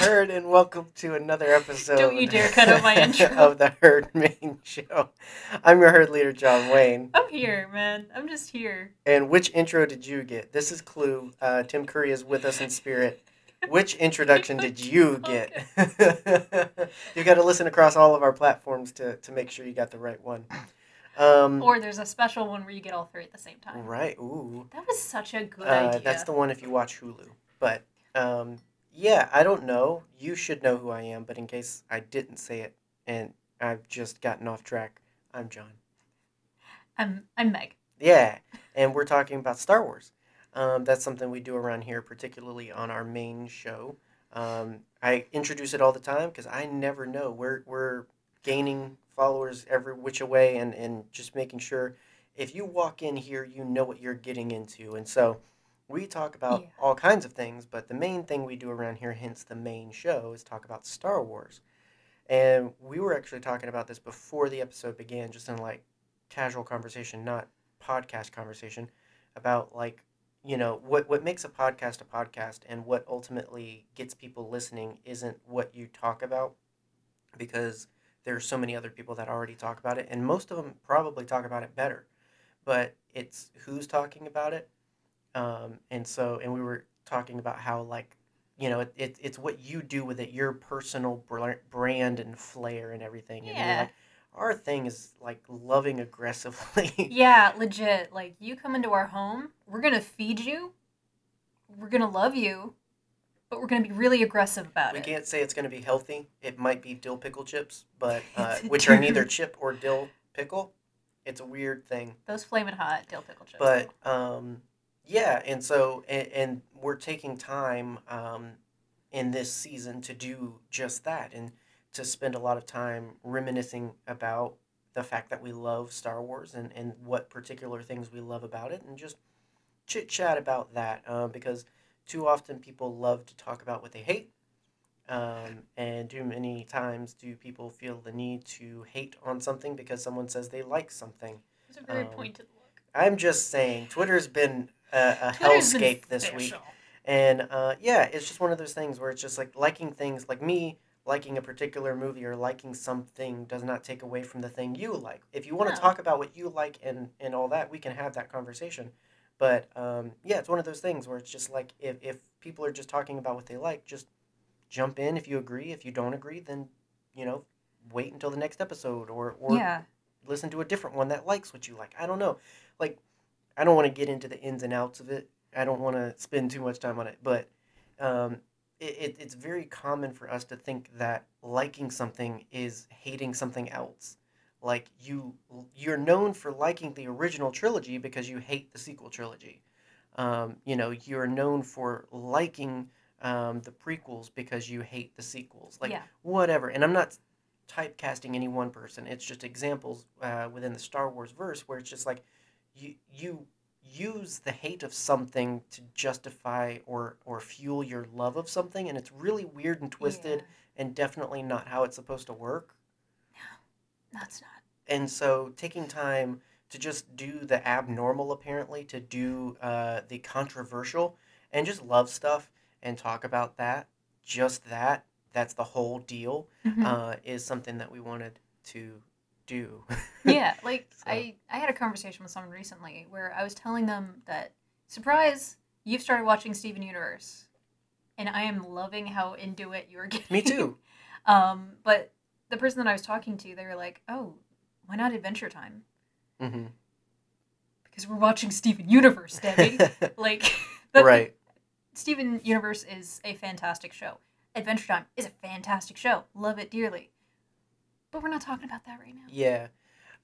Herd, and welcome to another episode. Don't you dare cut out my intro. of the Herd Main Show. I'm your Herd leader, John Wayne. I'm here, man. I'm just here. And which intro did you get? This is Clue. Uh, Tim Curry is with us in spirit. Which introduction did you get? You've got to listen across all of our platforms to, to make sure you got the right one. Um, Or there's a special one where you get all three at the same time. right. Ooh. That was such a good Uh, idea. that's the one if you watch Hulu. But um, yeah, I don't know. You should know who I am, but in case I didn't say it and I've just gotten off track, I'm John. I'm I'm Meg. Yeah, and we're talking about Star Wars. Um, that's something we do around here, particularly on our main show. Um, I introduce it all the time because I never know. We're, we're gaining followers every which way and, and just making sure if you walk in here, you know what you're getting into. And so we talk about Yeah. all kinds of things, but the main thing we do around here, hence the main show, is talk about Star Wars. And we were actually talking about this before the episode began, just in like casual conversation, not podcast conversation, about like, you know, what, what makes a podcast a podcast and what ultimately gets people listening isn't what you talk about because there are so many other people that already talk about it, and most of them probably talk about it better. But it's who's talking about it, um, and so and we were talking about how like you know it, it, it's what you do with it, your personal brand and flair and everything. And Yeah. like, our thing is like loving aggressively. Yeah, legit. Like you come into our home, we're gonna feed you, we're gonna love you, but we're gonna be really aggressive about it. we can't say it's going to be healthy. It might be dill pickle chips, but uh, which are neither chip or dill pickle. It's a weird thing. Those flaming hot dill pickle chips. but um, yeah, and so and, and we're taking time um, in this season to do just that and to spend a lot of time reminiscing about the fact that we love Star Wars and, and what particular things we love about it and just chit chat about that uh, because too often people love to talk about what they hate um, and too many times do people feel the need to hate on something because someone says they like something It's a very um, pointed look. I'm just saying, Twitter's been a, a hellscape this week, and uh, yeah, it's just one of those things where it's just like liking things, like me liking a particular movie or liking something does not take away from the thing you like. If you want to No. talk about what you like and and all that, we can have that conversation. But um, yeah, it's one of those things where it's just like if if people are just talking about what they like, just jump in if you agree. If you don't agree, then you know wait until the next episode or or yeah. listen to a different one that likes what you like. I don't know. Like, I don't want to get into the ins and outs of it. I don't want to spend too much time on it, but um, it, it, it's very common for us to think that liking something is hating something else. Like you, you're known for liking the original trilogy because you hate the sequel trilogy. Um, you know, you're known for liking um, the prequels because you hate the sequels. Like yeah. whatever. And I'm not typecasting any one person. It's just examples uh, within the Star Wars verse where it's just like you you use the hate of something to justify or or fuel your love of something, and it's really weird and twisted, and definitely not how it's supposed to work. Yeah. No, it's not. And so taking time to just do the abnormal, apparently, to do uh, the controversial, and just love stuff and talk about that, just that. That's the whole deal Mhm. uh, is something that we wanted to do. yeah, like So- I I had a conversation with someone recently where I was telling them that surprise, you've started watching Steven Universe, and I am loving how into it you're getting. Me too. um, but the person that I was talking to, they were like, "Oh, why not Adventure Time? hmm Because we're watching Steven Universe, Debbie." like, that- right. Steven Universe is a fantastic show. Adventure Time is a fantastic show. Love it dearly. But we're not talking about that right now. Yeah.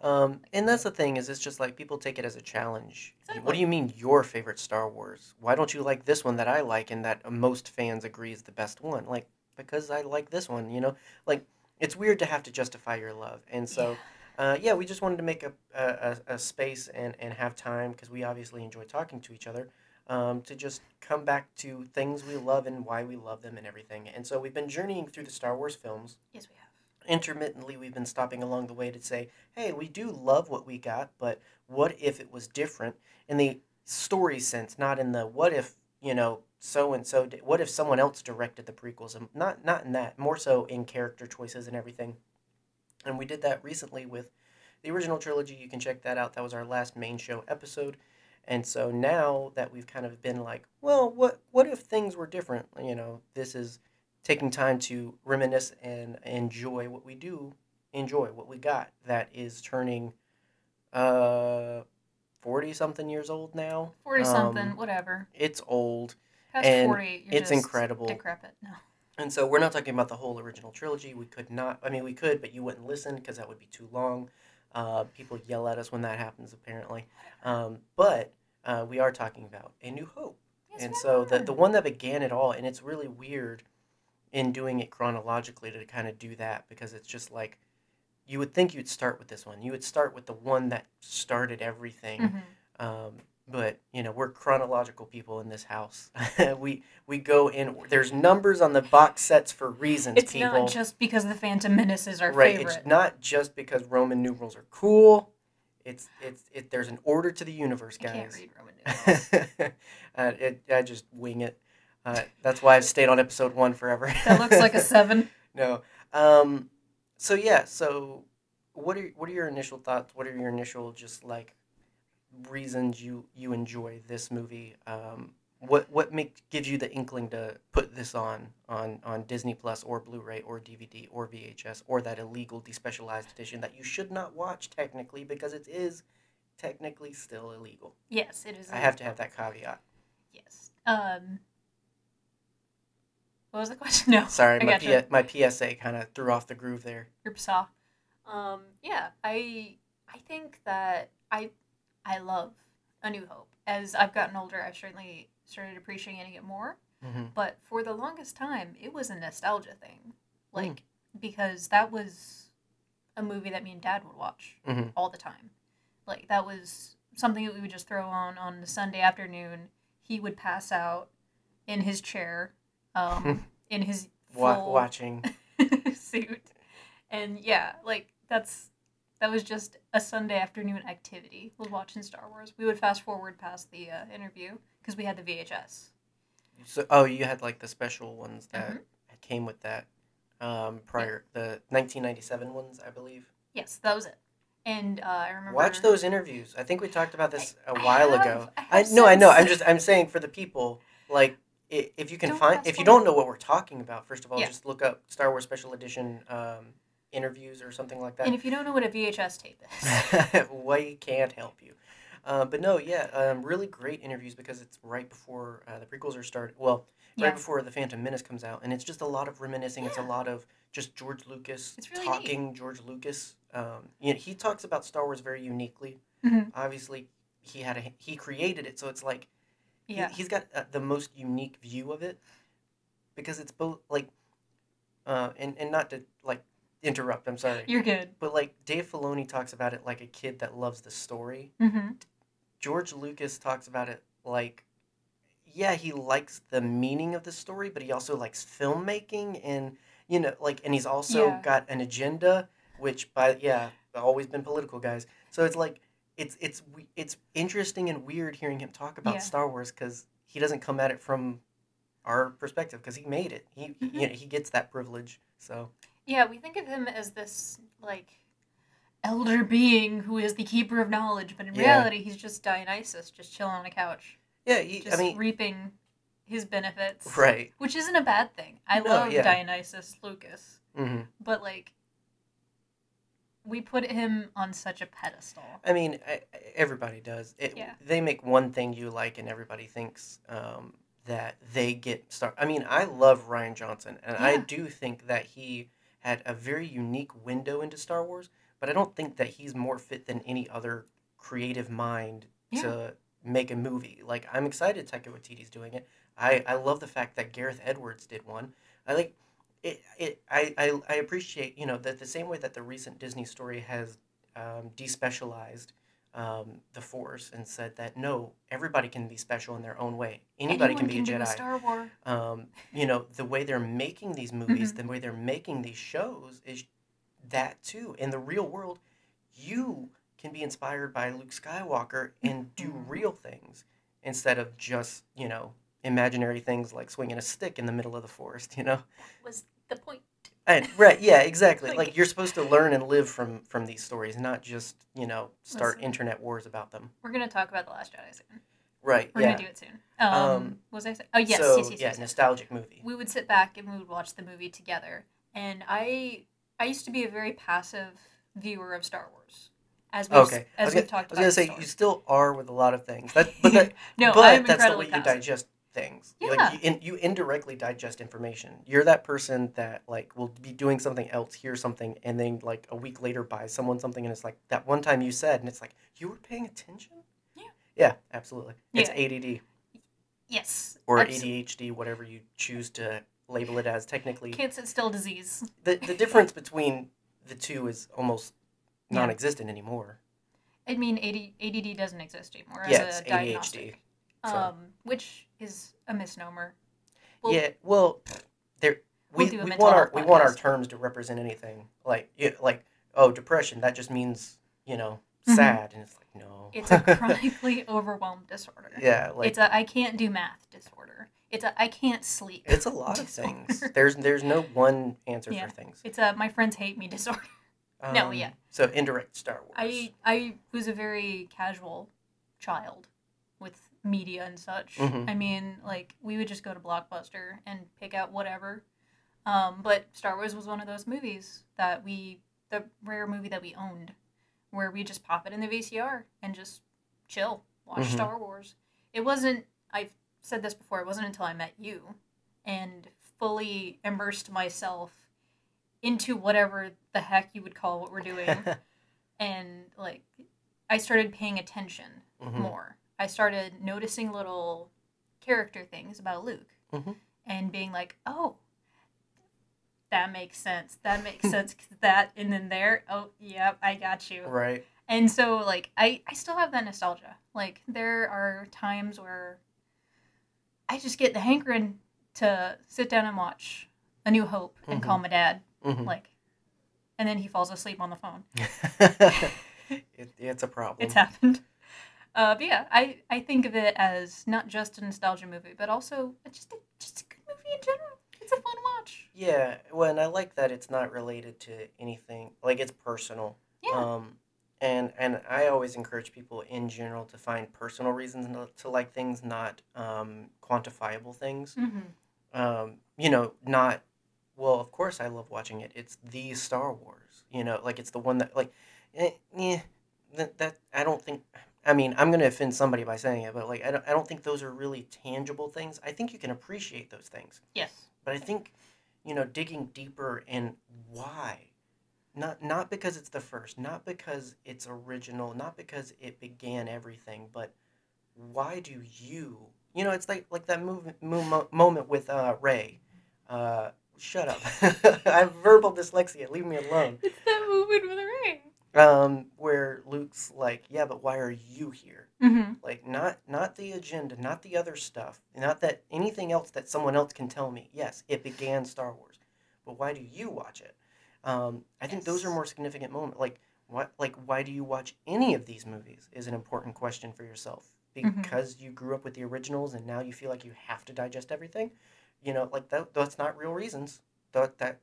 Um, and that's the thing is it's just like people take it as a challenge. What do you mean your favorite Star Wars? Why don't you like this one that I like and that most fans agree is the best one? Like because I like this one, you know? Like it's weird to have to justify your love. And so uh, yeah, we just wanted to make a, a, a- a space and, and have time because we obviously enjoy talking to each other um, to just come back to things we love and why we love them and everything. And so we've been journeying through the Star Wars films. yes, we have. Intermittently, we've been stopping along the way to say, hey, we do love what we got, but what if it was different? In the story sense, not in the what if you know so and so what if someone else directed the prequels? And not not in that more so in character choices and everything. And we did that recently with the original trilogy. You can check that out. That was our last main show episode. And so now that we've kind of been like well what what if things were different? You know this is taking time to reminisce and enjoy what we do enjoy what we got that is turning uh 40 something years old now 40 something, Um, whatever. it's old Past and 40, you're it's incredible. Decrepit. No. and so we're not talking about the whole original trilogy we could not i mean we could but you wouldn't listen because that would be too long uh, people yell at us when that happens apparently um, but uh, we are talking about a new hope Yes, and so the, the one that began it all and it's really weird in doing it chronologically to kind of do that because it's just like you would think you'd start with this one. You would start with the one that started everything. Mhm. um, but you know we're chronological people in this house. We we go in there's numbers on the box sets for reasons It's people. not just because the Phantom Menace is our right favorite. it's not just because roman numerals are cool. It's it's it there's an order to the universe I can't guys. read Roman numerals. uh, it, i just wing it uh, that's why i've stayed on episode one forever that looks like a seven. no um so yeah so what are what are your initial thoughts what are your initial just like reasons you you enjoy this movie um what what make gives you the inkling to put this on on on disney plus or blu-ray or dvd or vhs or that illegal despecialized edition that you should not watch technically because it is technically still illegal Yes, it is. i have to have that caveat Yes. Um. What was the question? No. sorry I my. P- my psa kind of threw off the groove there Group saw. Um, yeah, I I think that I I love A New Hope. As I've gotten older, I've certainly started appreciating it more. hmm But for the longest time, it was a nostalgia thing, Hmm. like because that was a movie that me and Dad would watch Mhm. all the time. Like that was something that we would just throw on on a Sunday afternoon. He would pass out in his chair, um, in his Wa- full watching suit. And yeah, like that's that was just a Sunday afternoon activity. Was watching Star Wars. We would fast forward past the uh, interview because we had the VHS. So, oh, you had like the special ones that Mhm. came with that um, prior, the 1997 ones, I believe. Yes, that was it. And uh, I remember Watch those interviews. I think we talked about this a I while have- ago. I I no, I know. I'm just I'm saying for the people like if you can Don't find if you don't know what we're talking about, first of all, Yeah. just look up Star Wars Special Edition um, interviews or something like that. And if you don't know what a VHS tape is, we can't help you. Uh, but no, yeah, um, really great interviews because it's right before uh, the prequels are started. Well, right Yeah. before the Phantom Menace comes out, and it's just a lot of reminiscing. It's a lot of just George Lucas really talking. George Lucas, um, you know, he talks about Star Wars very uniquely. Mhm. Obviously, he had a he created it, so it's like yeah, he, he's got uh, the most unique view of it because it's both like, uh, and and not to like interrupt. I'm sorry. you're good. But like Dave Filoni talks about it like a kid that loves the story. hmm George Lucas talks about it like, yeah, he likes the meaning of the story, but he also likes filmmaking and you know like, and he's also Yeah. got an agenda, which by yeah, always been political guys. So it's like it's it's it's interesting and weird hearing him talk about Yeah. Star Wars because he doesn't come at it from our perspective because he made it. He Mhm. you know, he gets that privilege. So Yeah, we think of him as this like elder being who is the keeper of knowledge, but in Yeah. reality, he's just Dionysus, just chilling on a couch, yeah, he, just I mean, reaping his benefits. right. Which isn't a bad thing. I No, love yeah. Dionysus Lucas, hmm but like, we put him on such a pedestal. I mean, I, everybody does. It, Yeah. They make one thing you like, and everybody thinks um, that they get star. I mean, I love Rian Johnson, and I do think that he had a very unique window into Star Wars. But I don't think that he's more fit than any other creative mind Yeah. to make a movie. Like, I'm excited Taika Waititi's doing it. I, I love the fact that Gareth Edwards did one. I like it. It I, I, I appreciate you know that the same way that the recent Disney story has um, despecialized um, the Force and said that no, everybody can be special in their own way. Anybody Anyone can be a do Jedi. Star Wars. um, you know the way they're making these movies, Mhm. the way they're making these shows is that too. In the real world, you can be inspired by Luke Skywalker and do Mhm. real things instead of just you know imaginary things like swinging a stick in the middle of the forest. You know. Was the point? And, right. Yeah. Exactly. Like- like, you're supposed to learn and live from from these stories, not just you know start Listen. internet wars about them. We're gonna talk about the Last Jedi soon. Right. We're yeah. gonna do it soon. Um, Um, was I saying? Oh yes, so yes, yes, yeah, yes, nostalgic movie. we would sit back and we would watch the movie together. And I I used to be a very passive viewer of Star Wars. As we've, Okay. As was, we've gonna, talked I was gonna say you still are with a lot of things. That, but that, no, but I'm that's the incredibly way you digest things. Yeah. Like you, in, you indirectly digest information. You're that person that like will be doing something else, hear something, and then like a week later buy someone something, and it's like that one time you said, and it's like you were paying attention. Yeah. Yeah, absolutely. It's ADD Yes. or abs- ADHD, whatever you choose to label it as. Technically, Can't sit still disease. the the difference between the two is almost Yeah. non-existent anymore. I mean, AD, ADD doesn't exist anymore Yeah, as a ADHD. diagnostic, so. um, which is a misnomer. Well, yeah, well, there We'll we, a we want our we want our terms to represent anything. Like yeah, like oh, depression that just means you know Mhm. sad, and it's like no, It's a chronically overwhelmed disorder. yeah, like it's a I can't do math disorder. It's a I can't sleep. it's a lot of things. There's there's no one answer Yeah. for things. It's a my friends hate me disorder. No, yeah. So indirect Star Wars. I I was a very casual child with media and such. Mhm. I mean, like we would just go to Blockbuster and pick out whatever. Um, but Star Wars was one of those movies that we the rare movie that we owned where we just pop it in the VCR and just chill, watch Mhm. Star Wars. It wasn't I've said this before, it wasn't until I met you and fully immersed myself into whatever the heck you would call what we're doing and like I started paying attention Mhm. more. I started noticing little character things about Luke Mhm. and being like, "Oh, that makes sense. That makes sense. that and then there. Oh, yep, I got you." Right. And so like I I still have that nostalgia. Like there are times where I just get the hankering to sit down and watch A New Hope and call my dad Mhm. like and then he falls asleep on the phone. it, it's a problem. It's happened. Uh, but yeah, I, I think of it as not just a nostalgia movie, but also just a, just a good movie in general. It's a fun watch. Yeah, well, and I like that it's not related to anything. Like it's personal. Yeah. Um, and and I always encourage people in general to find personal reasons to, to like things, not um, quantifiable things. Mm-hmm. Um, you know, not. Well, of course I love watching it. It's the Star Wars. You know, like it's the one that like, eh, yeah, that that I don't think. I mean, I'm gonna offend somebody by saying it, but like I don't I don't think those are really tangible things. I think you can appreciate those things. Yes. But I think, you know, digging deeper in why, not not because it's the first, not because it's original, not because it began everything, but why do you? You know, it's like like that movement mo- moment with uh, Rey. Uh, shut up! I have verbal dyslexia. Leave me alone. It's that movement with Rey. Um, where Luke's like, yeah, but why are you here? Mm-hmm. like not not the agenda not the other stuff not that anything else that someone else can tell me. Yes it began star wars but why do you watch it? Um, i think those are more significant moments like what like why do you watch any of these movies is an important question for yourself. Mhm. because you grew up with the originals and now you feel like you have to digest everything you know like that that's not real reasons. That that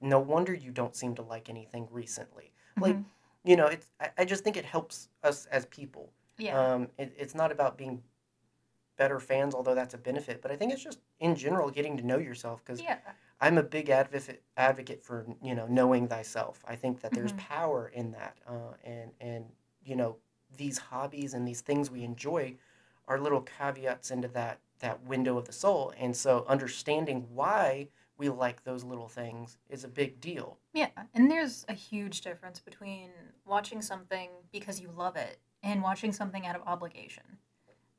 no wonder you don't seem to like anything recently. Like you know it's I, I just think it helps us as people yeah. um, it, it's not about being better fans, although that's a benefit. But I think it's just in general getting to know yourself because yeah. I'm a big advocate advocate for you know knowing thyself. I think that there's Mhm. power in that, uh, and and you know these hobbies and these things we enjoy are little caveats into that that window of the soul. And so understanding why we like those little things is a big deal. Yeah. And there's a huge difference between watching something because you love it and watching something out of obligation.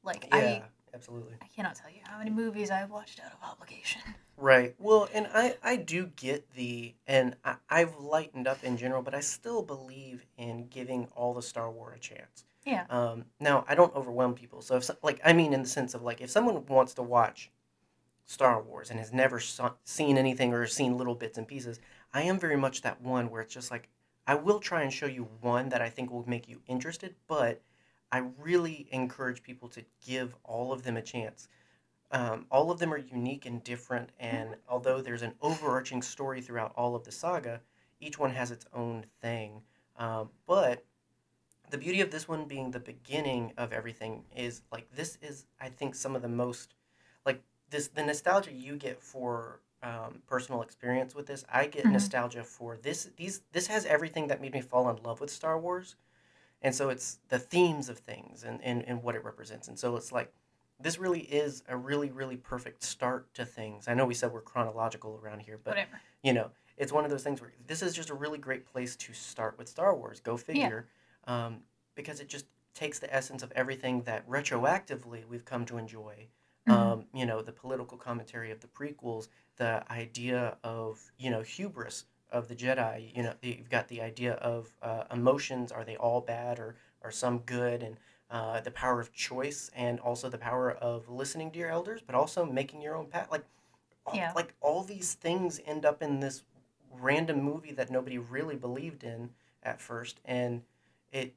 Like Yeah, I absolutely. I cannot tell you how many movies I've watched out of obligation. Right. Well, and I, I do get the, and I, I've lightened up in general, but I still believe in giving all the Star Wars a chance. Yeah. Um, now, I don't overwhelm people. So, if, so- like, I mean, in the sense of, like, if someone wants to watch Star Wars and has never saw, seen anything or seen little bits and pieces, I am very much that one where it's just like, I will try and show you one that I think will make you interested, but I really encourage people to give all of them a chance. um, all of them are unique and different. And although there's an overarching story throughout all of the saga, each one has its own thing. Um, but the beauty of this one being the beginning of everything is like this is I think some of the most this the nostalgia you get for um, personal experience with this. I get Mhm. nostalgia for this. These this has everything that made me fall in love with Star Wars, and so it's the themes of things and and, and what it represents. And so it's like this really is a really really perfect start to things. I know we said we're chronological around here, but Whatever. you know it's one of those things where this is just a really great place to start with Star Wars. Go figure, um, because it just takes the essence of everything that retroactively we've come to enjoy Mhm. um, you know, the political commentary of the prequels, the idea of, you know, hubris of the Jedi. You know, you've got the idea of uh, emotions. Are they all bad or are some good? And uh, the power of choice and also the power of listening to your elders, but also making your own path. Like, all, Yeah. like all these things end up in this random movie that nobody really believed in at first. And it,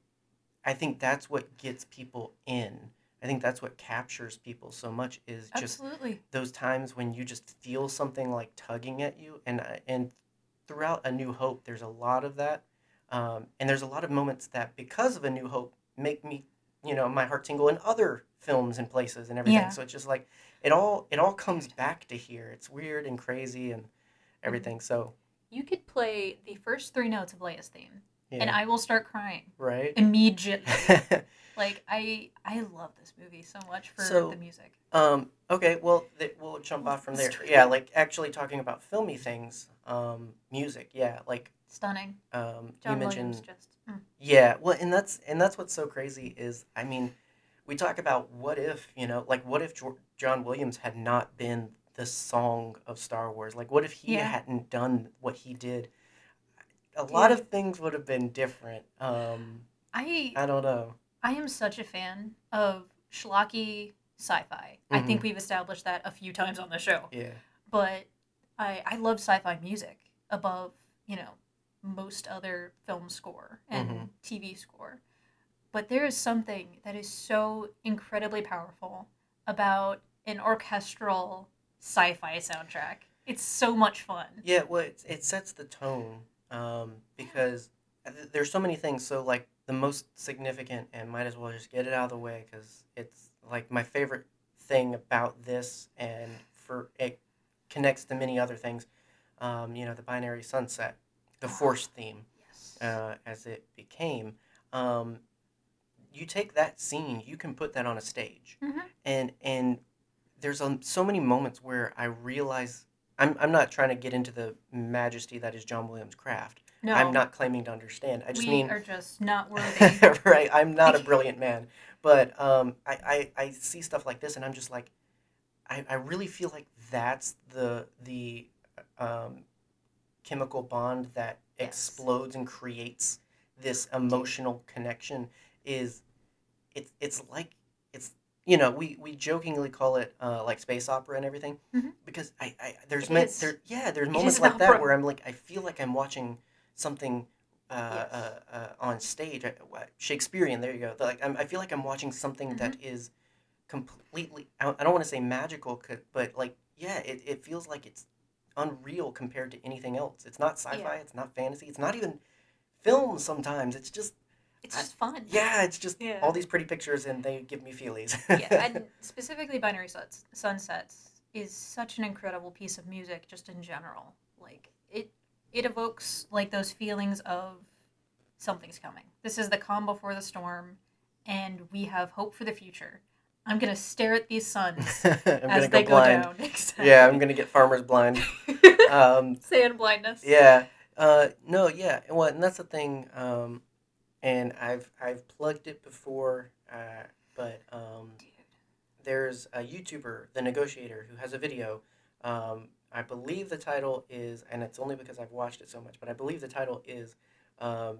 I think that's what gets people in. I think that's what captures people so much is just Absolutely. those times when you just feel something like tugging at you and uh, and throughout a new hope there's a lot of that um, and there's a lot of moments that because of a new hope make me you know my heart tingle in other films and places and everything Yeah. so it's just like it all it all comes back to here it's weird and crazy and everything so You could play the first three notes of Leia's theme, yeah and I will start crying right immediately. like I, I love this movie so much for So- the music. Um, okay, well, th- we'll jump off from there. Yeah, like actually talking about filmy things, um, music. Yeah, like Stunning. um, John you Williams mentioned. just. mm. Yeah, well, and that's and that's what's so crazy is I mean, we talk about what if you know, like what if jo- John Williams had not been the song of Star Wars? Like, what if he Yeah. hadn't done what he did? A lot of things would have been different. Um, I I don't know. I am such a fan of schlocky sci-fi. I Mm-hmm. think we've established that a few times on the show. Yeah. But I I love sci-fi music above, you know, most other film score and Mhm. TV score. But there is something that is so incredibly powerful about an orchestral sci-fi soundtrack. It's so much fun. Yeah, well, it, it sets the tone um, because there's so many things. So, like, the most significant, and might as well just get it out of the way because it's like my favorite thing about this, and for it connects to many other things. Um, you know, the binary sunset, the force theme, Yes. uh, as it became. Um, you take that scene, you can put that on a stage, Mhm. and and there's um, so many moments where I realize I'm I'm not trying to get into the majesty that is John Williams' craft. no, I'm not claiming to understand. I just we mean are just not worthy. right. I'm not a brilliant man, but um, I, I I see stuff like this, and I'm just like, I, I really feel like that's the the um, chemical bond that Yes. explodes and creates this emotional connection. Is it's it's like you know we we jokingly call it uh, like space opera and everything Mhm. because I, I there's is. there yeah there's moments like that where I'm like I feel like I'm watching something uh, Yes. uh, uh, on stage uh, Shakespearean there you go like I'm, I feel like I'm watching something that Mm-hmm. is completely I don't- I don't want to say magical but like yeah it, it feels like it's unreal compared to anything else it's not sci-fi Yeah. it's not fantasy it's not even film sometimes it's just It's just fun. yeah it's just Yeah. all these pretty pictures and they give me feelies yeah, and specifically binary suns, sunsets is such an incredible piece of music just in general like it it evokes like those feelings of something's coming this is the calm before the storm and we have hope for the future i'm gonna stare at these suns I'm as they go go blind down exactly. yeah I'm gonna get farmer's blind um, sand blindness Yeah. Uh, no, yeah. Well, and that's the thing. Um, and I've I've plugged it before, uh, but um, there's a YouTuber, the Negotiator, who has a video. Um, I believe the title is, and it's only because I've watched it so much, but I believe the title is um,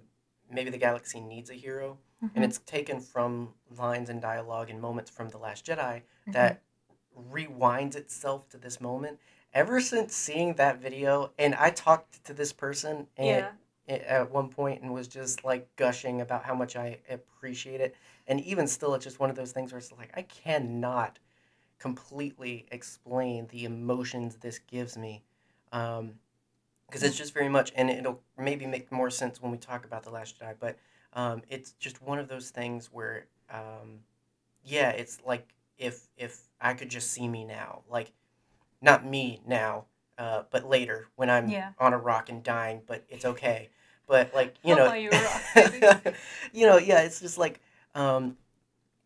maybe the galaxy needs a hero, and Mhm, it's taken from lines and dialogue and moments from the Last Jedi mhm. that rewinds itself to this moment. Ever since seeing that video, and I talked to this person and yeah at one point and was just like gushing about how much I appreciate it. And even still, it's just one of those things where it's like I cannot completely explain the emotions this gives me. Um, because it's just very much, and it'll maybe make more sense when we talk about the Last Jedi. But um, it's just one of those things where, um, yeah, it's like if if I could just see me now, like not me now, uh, but later when I'm Yeah. on a rock and dying, but it's okay. But like you know, buy you a rock, baby. you know, yeah, it's just like um,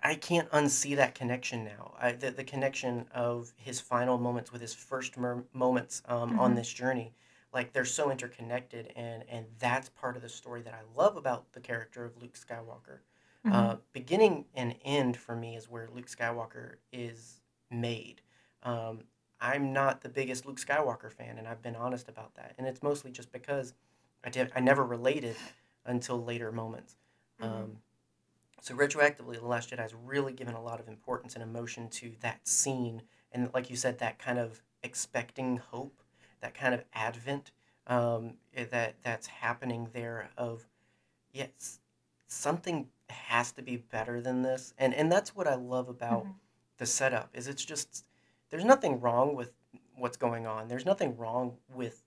I can't unsee that connection now. I, the the connection of his final moments with his first mer- moments um, on Mhm. this journey, like they're so interconnected, and and that's part of the story that I love about the character of Luke Skywalker. Mhm. Uh, beginning and end for me is where Luke Skywalker is made. Um, I'm not the biggest Luke Skywalker fan, and I've been honest about that. And it's mostly just because I did I never related until later moments. Mhm. Um, so retroactively, The Last Jedi has really given a lot of importance and emotion to that scene, and like you said, that kind of expecting hope, that kind of advent um, eh, that that's happening there. Of yes, something has to be better than this, and and that's what I love about Mhm. the setup. Is it's just there's nothing wrong with what's going on. There's nothing wrong with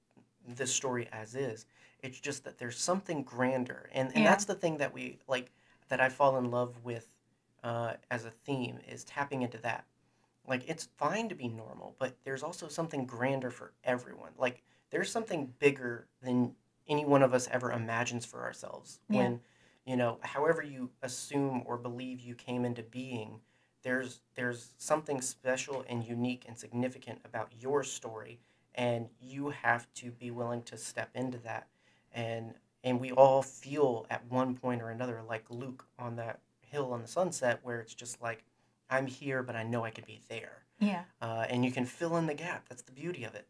this story as is. It's just that there's something grander, and and Yeah. that's the thing that we like that I fall in love with uh, as a theme is tapping into that. Like it's fine to be normal, but there's also something grander for everyone. Like there's something bigger than any one of us ever imagines for ourselves. Yeah. When you know, however you assume or believe you came into being, there's there's something special and unique and significant about your story, and you have to be willing to step into that. And and we all feel at one point or another like Luke on that hill on the sunset, where it's just like, I'm here, but I know I could be there Yeah. uh, and you can fill in the gap. That's the beauty of it.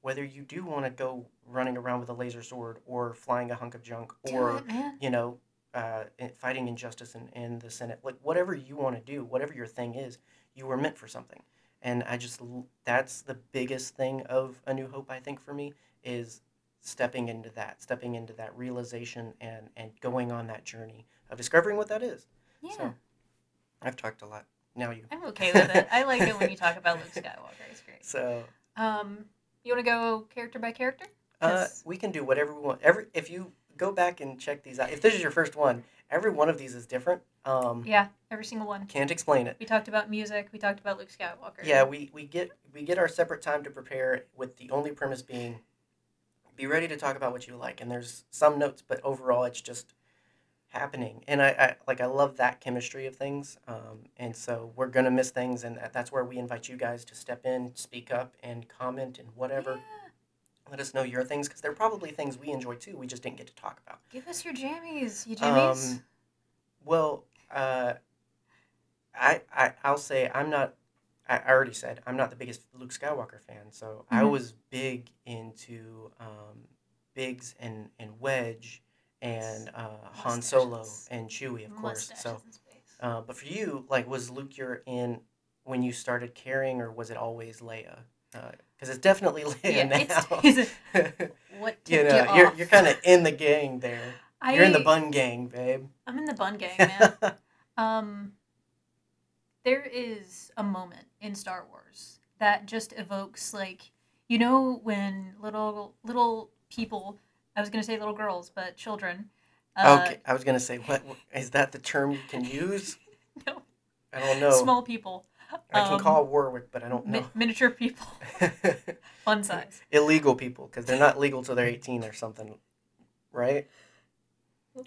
Whether you do want to go running around with a laser sword, or flying a hunk of junk, or it, you know, uh, fighting injustice in, in the Senate, like whatever you want to do, whatever your thing is, you were meant for something. And I just that's the biggest thing of A New Hope. I think for me is stepping into that, stepping into that realization, and and going on that journey of discovering what that is. Yeah. So I've talked a lot. Now you. I'm okay with it. I like it when you talk about Luke Skywalker. It's great. So Um, you want to go character by character? Uh, we can do whatever we want. Every if you go back and check these out, if this is your first one, every one of these is different. Um, Yeah, every single one. can't explain it. We talked about music. We talked about Luke Skywalker. Yeah, we, we get we get our separate time to prepare. With the only premise being, be ready to talk about what you like. And there's some notes, but overall, it's just happening. And I, I like I love that chemistry of things. Um, and so we're gonna miss things, and that's where we invite you guys to step in, speak up, and comment and whatever. Yeah. Let us know your things because they're probably things we enjoy too. We just didn't get to talk about. Give us your jammies. You jammies. Um, well, uh, I, I I'll say I'm not. I I already said I'm not the biggest Luke Skywalker fan, so I Mhm. was big into um, Biggs and and Wedge and uh, Han Solo and Chewie, of course. So, uh, but for you, like, was Luke your in when you started caring, or was it always Leia? Because it's definitely Leia yeah, now. it's, it's what you know, you you're you're kind of in the gang there. I, You're in the bun gang, babe. I'm in the bun gang, man. um, there is a moment in Star Wars that just evokes like you know when little little people. I was gonna say little girls, but children. Uh, okay, I was gonna say, what is that the term you can use? No. I don't know. Small people. I can um, call Warwick, but I don't Mi- know. miniature people. Fun size. Illegal people, because they're not legal till they're eighteen or something, right?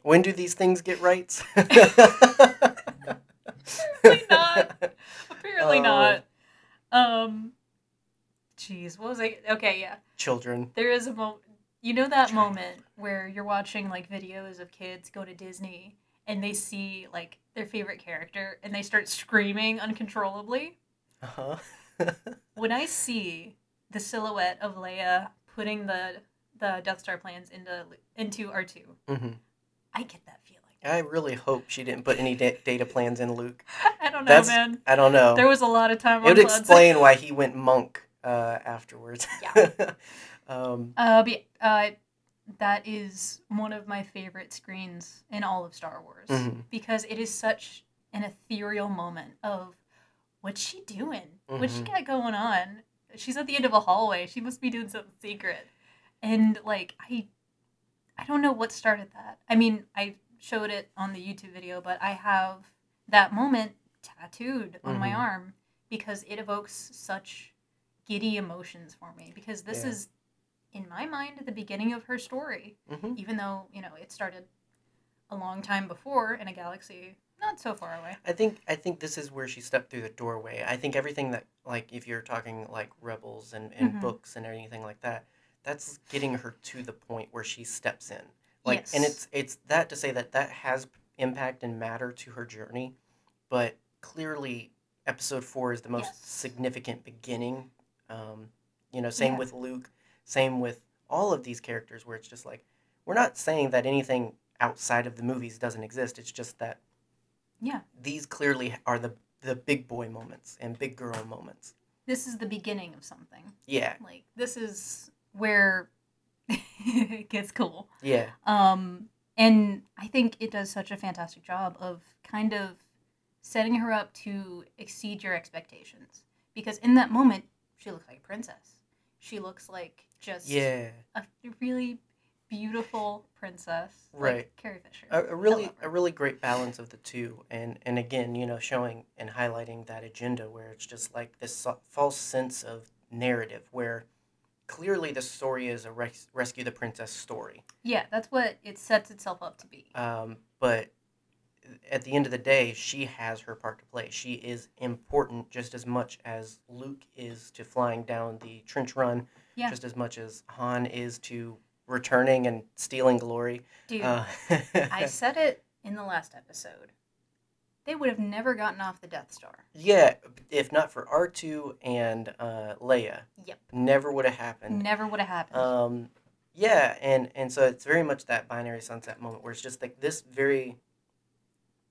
When do these things get rights? Apparently not. Apparently Oh. not. Um. Jeez, what was I? Okay, yeah. Children. There is a moment. You know that moment where you're watching like videos of kids go to Disney and they see like their favorite character and they start screaming uncontrollably. Uh huh. When I see the silhouette of Leia putting the the Death Star plans into into R two, hmm I get that. I really hope she didn't put any da- data plans in Luke. I don't know, That's- man. I don't know. There was a lot of time it on would Cloud explain why he went monk uh, afterwards. Yeah. um, Uh, but, uh, that is one of my favorite screens in all of Star Wars Mhm. because it is such an ethereal moment of what's she doing? What's she Mhm. got going on? She's at the end of a hallway. She must be doing something secret. And like I I don't know what started that. I mean, I showed it on the YouTube video, but I have that moment tattooed on my Mhm. arm because it evokes such giddy emotions for me because this Yeah. is in my mind the beginning of her story hmm even though you know it started a long time before in a galaxy not so far away I think I think this is where she stepped through the doorway. I think everything that like if you're talking like rebels and, and Mhm. books and anything like that, that's getting her to the point where she steps in. Like and it's it's that to say that that has impact and matter to her journey, but clearly episode 4 is the most Yes. significant beginning. Um, you know, same Yeah. with Luke, same with all of these characters where it's just like we're not saying that anything outside of the movies doesn't exist. It's just that yeah these clearly are the the big boy moments and big girl moments. this is the beginning of something Yeah, like this is where it gets cool. Yeah, um and i think it does such a fantastic job of kind of setting her up to exceed your expectations. Because in that moment she looks like a princess. She looks like just yeah. a really beautiful princess Right. like carrie fisher. A, a really a really great balance of the two, and and again, you know, showing and highlighting that agenda where it's just like this false sense of narrative where clearly the story is a res- rescue the princess story, Yeah, that's what it sets itself up to be. um, but at the end of the day, she has her part to play. She is important just as much as Luke is to flying down the trench run, Yeah. just as much as Han is to returning and stealing glory. Dude, Uh, I said it in the last episode. They would have never gotten off the Death Star. yeah, if not for R two and uh, Leia, Yep. never would have happened. Never would have happened. Um, yeah, and and so it's very much that binary sunset moment where it's just like this very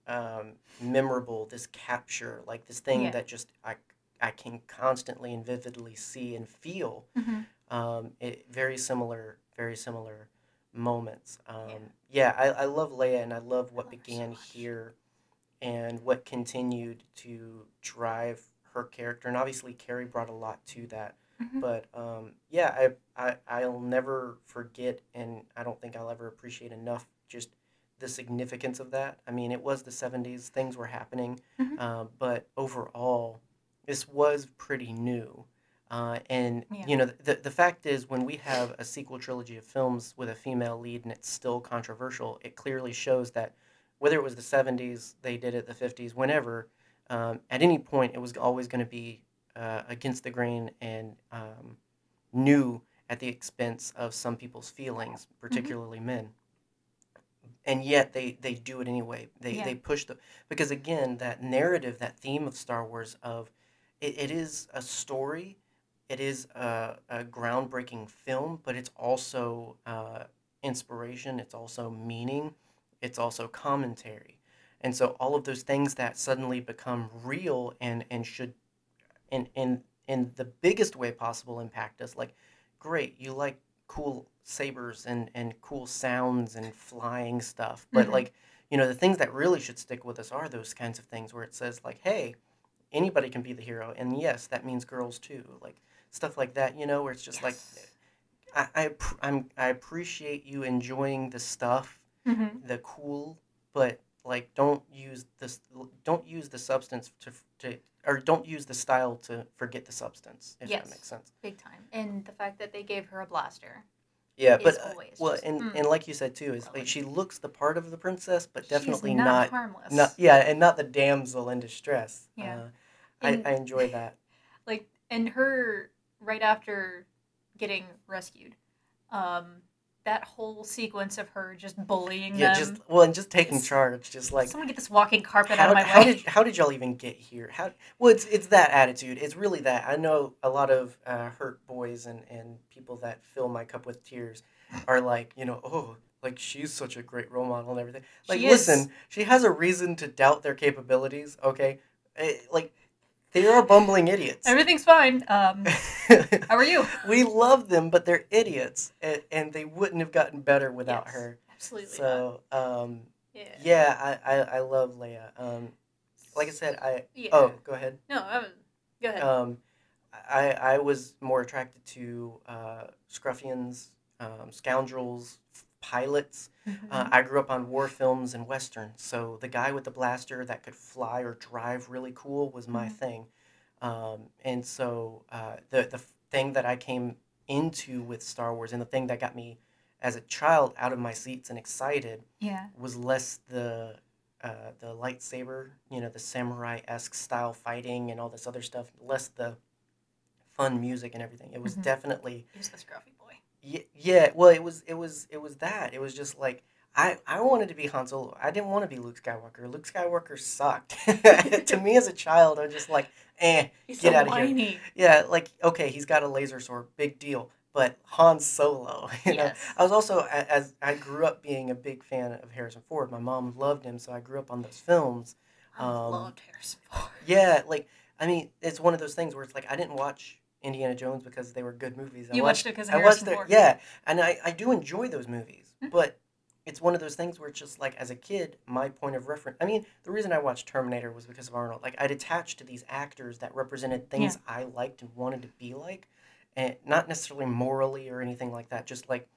um, memorable, this capture, like this thing Yeah. that just I I can constantly and vividly see and feel. Mhm. Um, it, very similar, very similar moments. Um, Yeah. yeah, I, I love Leia and I love what love her so began here and what continued to drive her character. And obviously, Carrie brought a lot to that. Mhm. But um, yeah, I, I, I'll never forget, and I don't think I'll ever appreciate enough just the significance of that. I mean, it was the 70s, things were happening, Mhm. uh, but overall, this was pretty new. Uh, and Yeah. you know the, the fact is when we have a sequel trilogy of films with a female lead and it's still controversial it clearly shows that whether it was the 70s they did it the 50s whenever um, at any point it was always going to be uh, against the grain and um, new at the expense of some people's feelings particularly men. And yet they they do it anyway. They Yeah. they push the because again that narrative that theme of star wars of it, it is a story it is a, a groundbreaking film but it's also uh, inspiration it's also meaning it's also commentary and so all of those things that suddenly become real and and should in in in the biggest way possible impact us like great you like cool sabers and and cool sounds and flying stuff but Mhm. like you know the things that really should stick with us are those kinds of things where it says like hey anybody can be the hero and yes that means girls too like stuff like that you know where it's just like I, I I'm I appreciate you enjoying the stuff Mhm. the cool, but like don't use this don't use the substance to to or don't use the style to forget the substance. If Yes. that makes sense. Big time. And the fact that they gave her a blaster. Yeah, but uh, well, just, and mm. and like you said too, is like she looks the part of the princess, but definitely She's not, not harmless. not yeah, and not the damsel in distress. Yeah. Uh, And- I, I enjoy that. like and her right after getting rescued um that whole sequence of her just bullying Yeah, them just well, and just taking charge, just like someone get this walking carpet how, out of my how way did how did y'all even get here? How well it's it's that attitude. It's really that. I know a lot of uh, hurt boys and and people that fill my cup with tears are like you know oh like she's such a great role model and everything. Like She is. listen, she has a reason to doubt their capabilities. Okay, Eh, like they are bumbling idiots. everything's fine um how are you we love them, but they're idiots, and, and they wouldn't have gotten better without Yes, her. absolutely. So um, yeah yeah, I, I, I love Leia. Um, like I said, I Yeah. oh go ahead. No, I was, go ahead. Um, I I was more attracted to uh, scruffians, um, scoundrels, pilots. Mhm. Uh, I grew up on war films and westerns, so the guy with the blaster that could fly or drive really cool was my Mhm. thing. Um, and so uh, the the thing that I came into with Star Wars and the thing that got me as a child out of my seats and excited yeah. was less the uh, the lightsaber, you know, the samurai esque style fighting and all this other stuff, less the fun music and everything. It was Mhm. definitely He was the scruffy boy. Yeah, yeah. Well, it was it was it was that. It was just like I I wanted to be Han Solo. I didn't want to be Luke Skywalker. Luke Skywalker sucked. to me as a child, I was just like, eh, He's Get so outta here. whiny. yeah, like okay, he's got a laser sword, big deal. But Han Solo, you know. I was also as I grew up being a big fan of Harrison Ford. My mom loved him, so I grew up on those films. I um, loved Harrison Ford. Yeah, like I mean, it's one of those things where it's like I didn't watch Indiana Jones because they were good movies. I You watched, watched it because I watched it, yeah, and I I do enjoy those movies, Mhm. but it's one of those things where it's just like as a kid, my point of reference. I mean, the reason I watched Terminator was because of Arnold. Like I'd attached to these actors that represented things I liked and wanted to be like, and not necessarily morally or anything like that. Just like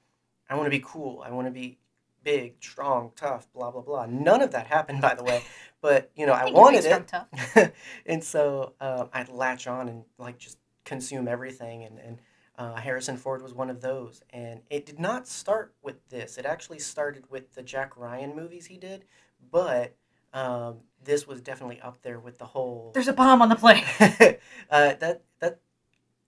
I want to be cool. I want to be big, strong, tough, blah blah blah. None of that happened, by the way. But you know, I, you're wanted it and so um, I'd latch on and like just consume everything. And, and uh, Harrison Ford was one of those. And it did not start with this. It actually started with the Jack Ryan movies he did, but um, this was definitely up there with the whole. There's a bomb on the plane. uh, that that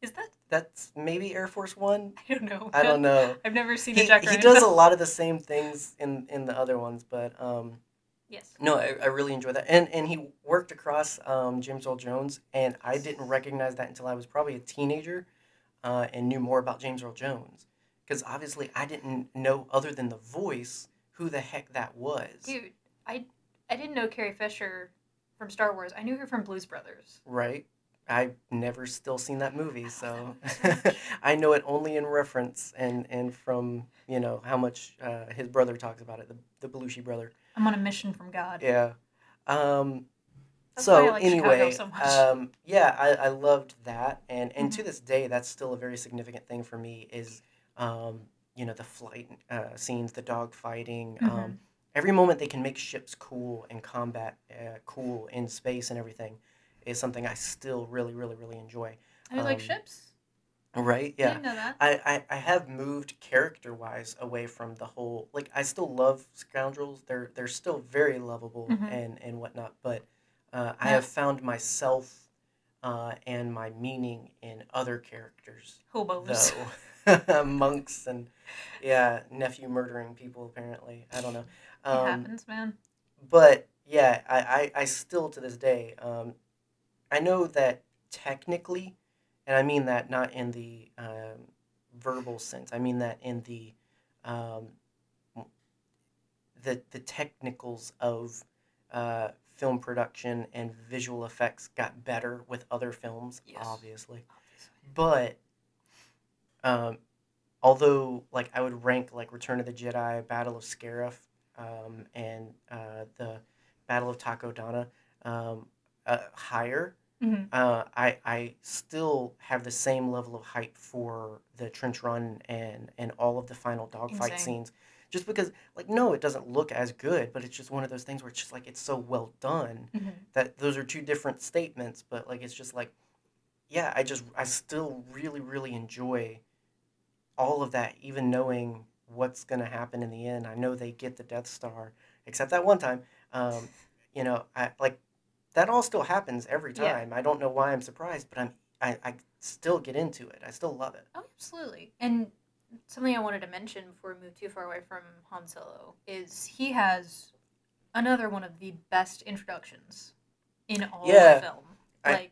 Is that? that's maybe Air Force One. I don't know. I don't know. I've never seen He, a Jack he Ryan does a lot of the same things in in the other ones, but um, Yes. No, I, I really enjoy that. And and he worked across um, James Earl Jones, and I didn't recognize that until I was probably a teenager uh, and knew more about James Earl Jones. Because obviously I didn't know, other than the voice, who the heck that was. Dude, I I didn't know Carrie Fisher from Star Wars. I knew her from Blues Brothers. Right? I've never still seen that movie, so love that movie so much. I know it only in reference and, and from, you know, how much uh, his brother talks about it, the, the Belushi brother. I'm on a mission from God. Yeah. Um, so like anyway, so um, yeah, I, I loved that, and and to Mhm. this day, that's still a very significant thing for me. Is um, you know the flight uh, scenes, the dog fighting, um, every moment they can make ships cool and combat uh, cool in space and everything is something I still really, really, really enjoy. I like um, ships. Right? Yeah. didn't know that. I, I, I have moved character wise away from the whole like I still love scoundrels. They're they're still very lovable Mhm. and, and whatnot, but uh, I Yeah. have found myself uh, and my meaning in other characters Hobos. though. Monks and yeah, nephew murdering people apparently. I don't know. it Um, happens, man. but yeah, I, I, I still to this day, um, I know that technically, and I mean that not in the um, verbal sense. I mean that in the um, the the technicals of uh, film production and visual effects got better with other films, Yes. obviously. But um, although like I would rank like Return of the Jedi, Battle of Scarif, um, and uh, the Battle of Takodana um, uh, higher, Mhm. uh, I I still have the same level of hype for the trench run and and all of the final dogfight scenes. Just because, like, no, it doesn't look as good, but it's just one of those things where it's just like it's so well done Mhm. that those are two different statements. But like, it's just like, yeah, I just I still really really enjoy all of that, even knowing what's gonna happen in the end. I know they get the Death Star, except that one time. Um, you know, I like that all still happens every Yeah. time. I don't know why I'm surprised, but I'm I, I still get into it. I still love it. Oh, absolutely. And something I wanted to mention before we move too far away from Han Solo is he has another one of the best introductions in all Yeah, of film. I- like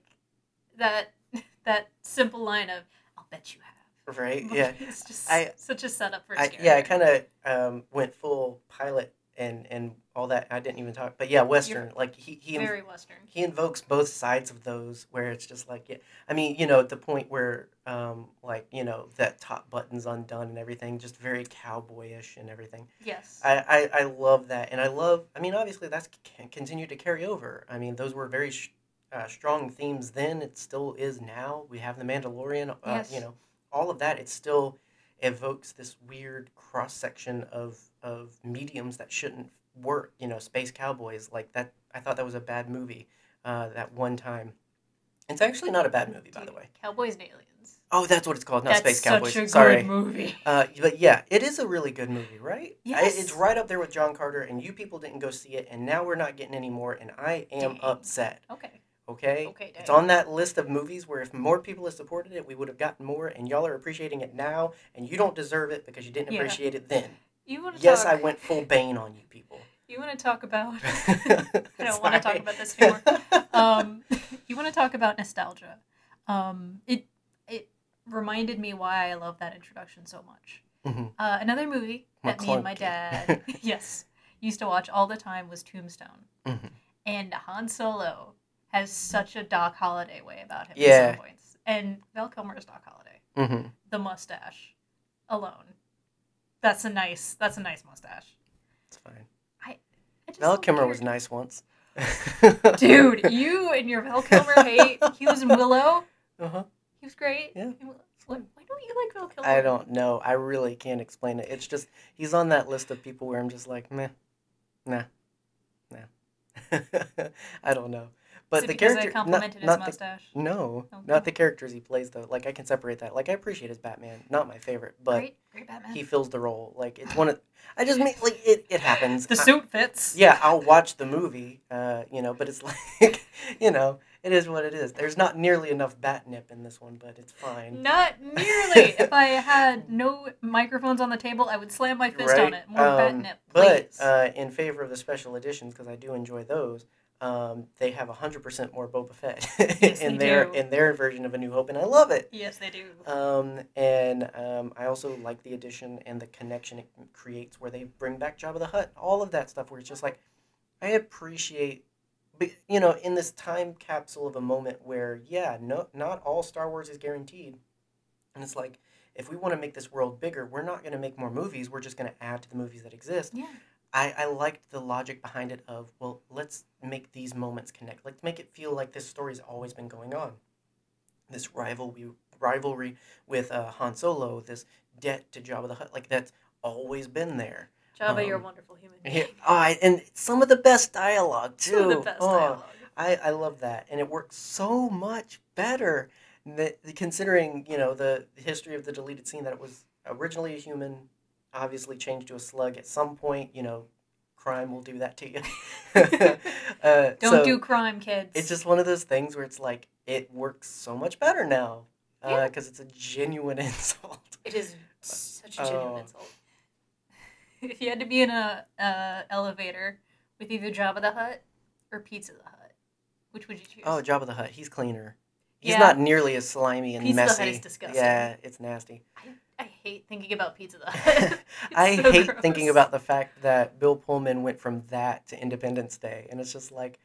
that that simple line of "I'll bet you have." Right? Yeah. it's just I- such a setup for I, yeah, I kind of um, went full pilot and and all that. I didn't even talk, but yeah, Western. Like he he Very Western. he invokes both sides of those where it's just like yeah i mean you know at the point where um like you know that top button's undone and everything just very cowboyish and everything Yes. i i, I love that and i love i mean obviously that's c- continued to carry over i mean those were very sh- uh, strong themes then it still is now we have the mandalorian uh, Yes. you know all of that it still evokes this weird cross section of of mediums that shouldn't work you know space cowboys like that i thought that was a bad movie uh, that one time. It's actually not a bad movie, by the way. Cowboys and Aliens. Oh, that's what it's called, not That's Space such Cowboys. a Sorry. good movie. Uh, but yeah, it is a really good movie, right? I- Yes. it's right up there with John Carter, and you people didn't go see it, and now we're not getting any more, and I am Dang. upset. Okay. Okay. Okay. It's on that list of movies where if more people had supported it, we would have gotten more, and y'all are appreciating it now, and you don't deserve it because you didn't Yeah. appreciate it then. You want to Yes, talk? I went full Bane on you people. You want to talk about? I don't want to talk about this anymore. um, you want to talk about nostalgia. Um, it it reminded me why I love that introduction so much. Mhm. Uh, another movie that me and my dad, yes, used to watch all the time was Tombstone. Mhm. And Han Solo has such a Doc Holliday way about him Yeah. at some points. And Val Kilmer's Doc Holliday. Mhm. The mustache alone. That's a nice that's a nice mustache. It's fine. I just Val Kilmer was nice once. Dude, you and your Val Kilmer hate. He was in Willow. Uh-huh. He was great. Yeah. Why don't you like Val Kilmer? I don't know. I really can't explain it. It's just he's on that list of people where I'm just like, meh, nah, nah. I don't know. But the because character, I complimented not, his not mustache. the, no, Okay. not the characters he plays though. Like I can separate that. Like I appreciate his Batman, not my favorite, but great, great Batman. he fills the role. Like it's one of. I just mean like it. It happens. the suit fits. yeah, I'll watch the movie, uh, you know, but it's like, you know, it is what it is. There's not nearly enough batnip in this one, but it's fine. Not nearly. if I had no microphones on the table, I would slam my fist on it. More Um, batnip, But uh, in favor of the special editions, because I do enjoy those, um, they have hundred percent more Boba Fett Yes, in their do. in their version of A New Hope, and I love it. yes, they do. Um, and um, I also like the addition and the connection it creates where they bring back Jabba the Hutt, all of that stuff. Where it's just like, I appreciate, but you know, in this time capsule of a moment where, yeah, no, not all Star Wars is guaranteed, and it's like, if we want to make this world bigger, we're not going to make more movies. We're just going to add to the movies that exist. yeah. I, I liked the logic behind it of well let's make these moments connect let's make it feel like this story's always been going on this rivalry rivalry with uh, Han Solo this debt to Jabba the Hutt like that's always been there Jabba, Um, you're a wonderful human. yeah, oh, and some of the best dialogue too Some of the best Oh, dialogue. I, I love that and it works so much better that, considering you know the history of the deleted scene that it was originally a human obviously change to a slug at some point you know crime will do that to you uh, Don't so do crime, kids. it's just one of those things where it's like it works so much better now Yeah. because it's a genuine insult It is such a genuine Oh. insult. If you had to be in a uh, elevator with either Jabba the Hutt or Pizza the Hut, which would you choose? oh Jabba the Hutt he's cleaner he's Yeah. not nearly as slimy and Pizza the Hut messy is disgusting. yeah it's nasty I hate thinking about Pizza Hut. I so hate gross. thinking about the fact that Bill Pullman went from that to Independence Day, and it's just like,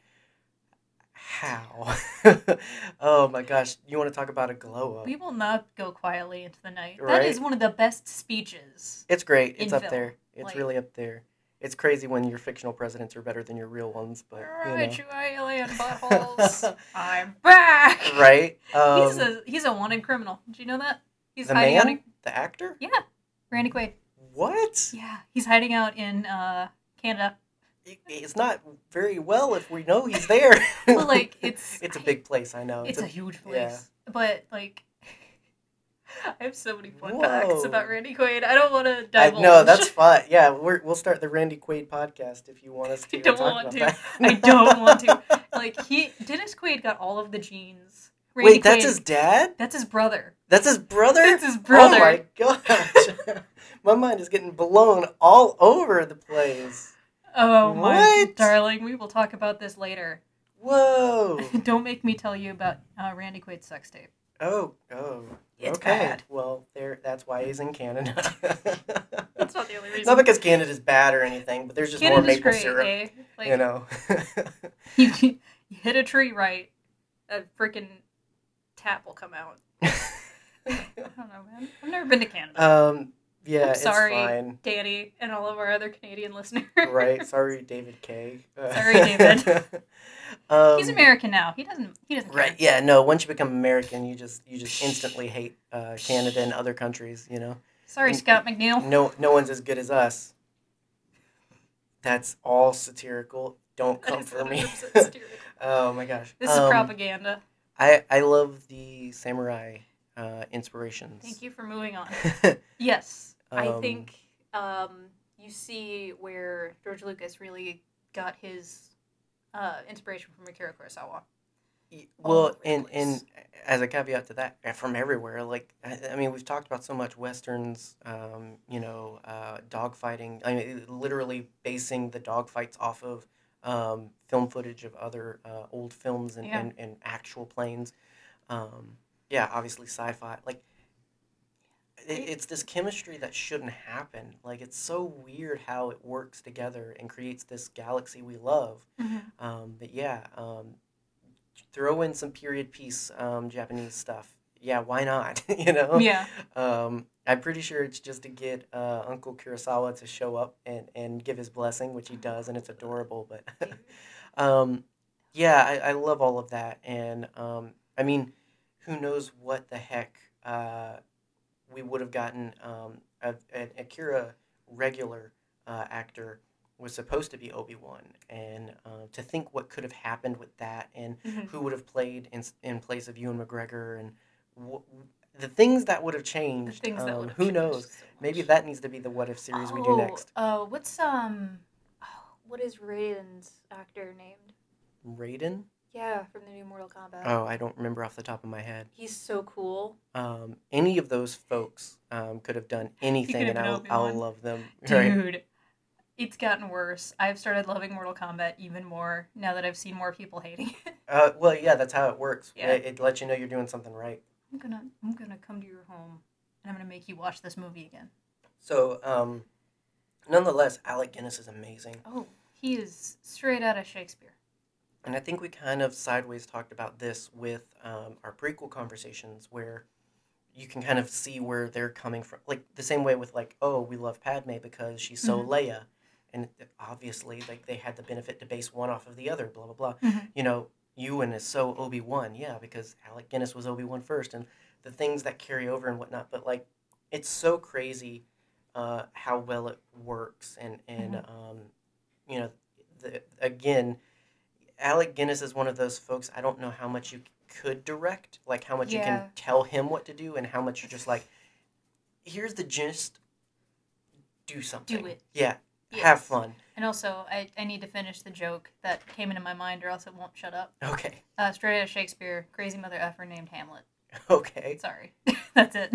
how? oh my gosh! You want to talk about a glow up? We will not go quietly into the night. That Right? is one of the best speeches. It's great. It's up film, there. It's like- really up there. It's crazy when your fictional presidents are better than your real ones, but you know. You alien buttholes. I'm back. right? Um, he's a he's a wanted criminal. Did you know that? He's hiding man, the actor. yeah, Randy Quaid. What? Yeah, he's hiding out in uh, Canada. It's not very well if we know he's there. Well, like it's it's a big place. I know. it's a huge place, yeah. but like. I have so many fun Whoa. facts about Randy Quaid. I don't want to I, no, that's fine. Yeah, we're, we'll start the Randy Quaid podcast if you want us to. I don't want to. I don't want to. Like he, Dennis Quaid got all of the genes. Randy Wait, that's his dad? That's his brother. That's his brother? That's his brother. Oh my gosh. my mind is getting blown all over the place. Oh my darling, we will talk about this later. Whoa. Don't make me tell you about uh, Randy Quaid's sex tape. Oh, oh. It's okay. bad. Well, there. That's why he's in Canada. That's not the only reason. Not because Canada's bad or anything, but there's just Canada's more maple great, syrup. eh? Like you know. you, you hit a tree right, a freaking tap will come out. I don't know, man. I've never been to Canada. um. Yeah, I'm it's sorry. fine. Danny and all of our other Canadian listeners. Right. Sorry, David K. Sorry, David. um, He's American now. He doesn't. He doesn't. Care. Right. Yeah. No. Once you become American, you just you just instantly hate uh, Canada and other countries. You know. Sorry, And- Scott McNeil. No. No one's as good as us. That's all satirical. Don't come for me. oh my gosh. This is Um, propaganda. I I love the samurai uh, inspirations. Thank you for moving on. Yes, I Um, think um, you see where George Lucas really got his uh, inspiration from Akira Kurosawa. Well, and and as a caveat to that, uh, from everywhere, like I, I mean, we've talked about so much westerns, um, you know, uh, dogfighting. I mean, literally basing the dogfights off of um, film footage of other uh, old films and, Yeah. and, and actual planes. Um, yeah, obviously sci-fi. Like, it, It- it's this chemistry that shouldn't happen. Like, it's so weird how it works together and creates this galaxy we love. Um, but yeah, um, throw in some period piece um, Japanese stuff. Yeah, why not? you know. Yeah, Um, I'm pretty sure it's just to get uh, Uncle Kurosawa to show up and, and give his blessing, which he does, and it's adorable. But um, yeah, I, I love all of that, and um, I mean, who knows what the heck uh, we would have gotten um, a, an Akira regular uh, actor was supposed to be Obi Wan, and uh, to think what could have happened with that, and Mhm. who would have played in in place of Ewan McGregor, and the things that would have changed. um, would have who changed knows? so Maybe that needs to be the what if series we do next. Oh, what's um, oh, what is Raiden's actor named? Raiden? Yeah, from the new Mortal Kombat. Oh, I don't remember off the top of my head. He's so cool, Um, any of those folks um, could have done anything, have and I'll, I'll love them. Right? dude. It's gotten worse. I've started loving Mortal Kombat even more now that I've seen more people hating it. Uh, well, yeah, that's how it works. Yeah. It, it lets you know you're doing something right. I'm gonna, I'm gonna come to your home, and I'm gonna make you watch this movie again. So, um, nonetheless, Alec Guinness is amazing. Oh, he is straight out of Shakespeare. And I think we kind of sideways talked about this with um, our prequel conversations where you can kind of see where they're coming from. Like the same way with like, oh, we love Padme because she's so Mhm. Leia. And obviously, like they had the benefit to base one off of the other, blah, blah, blah. Mhm. You know, Ewan is so Obi Wan, yeah, because Alec Guinness was Obi Wan first, and the things that carry over and whatnot. But like, it's so crazy uh, how well it works, and and um, you know, the, again, Alec Guinness is one of those folks. I don't know how much you could direct, like how much you can tell him what to do, and how much you're just like, here's the gist. Do something. Do it. Yeah. Have fun. And also, I, I need to finish the joke that came into my mind, or else it won't shut up. Okay. Uh, straight out of Shakespeare, crazy mother effer named Hamlet. Okay. Sorry, that's it.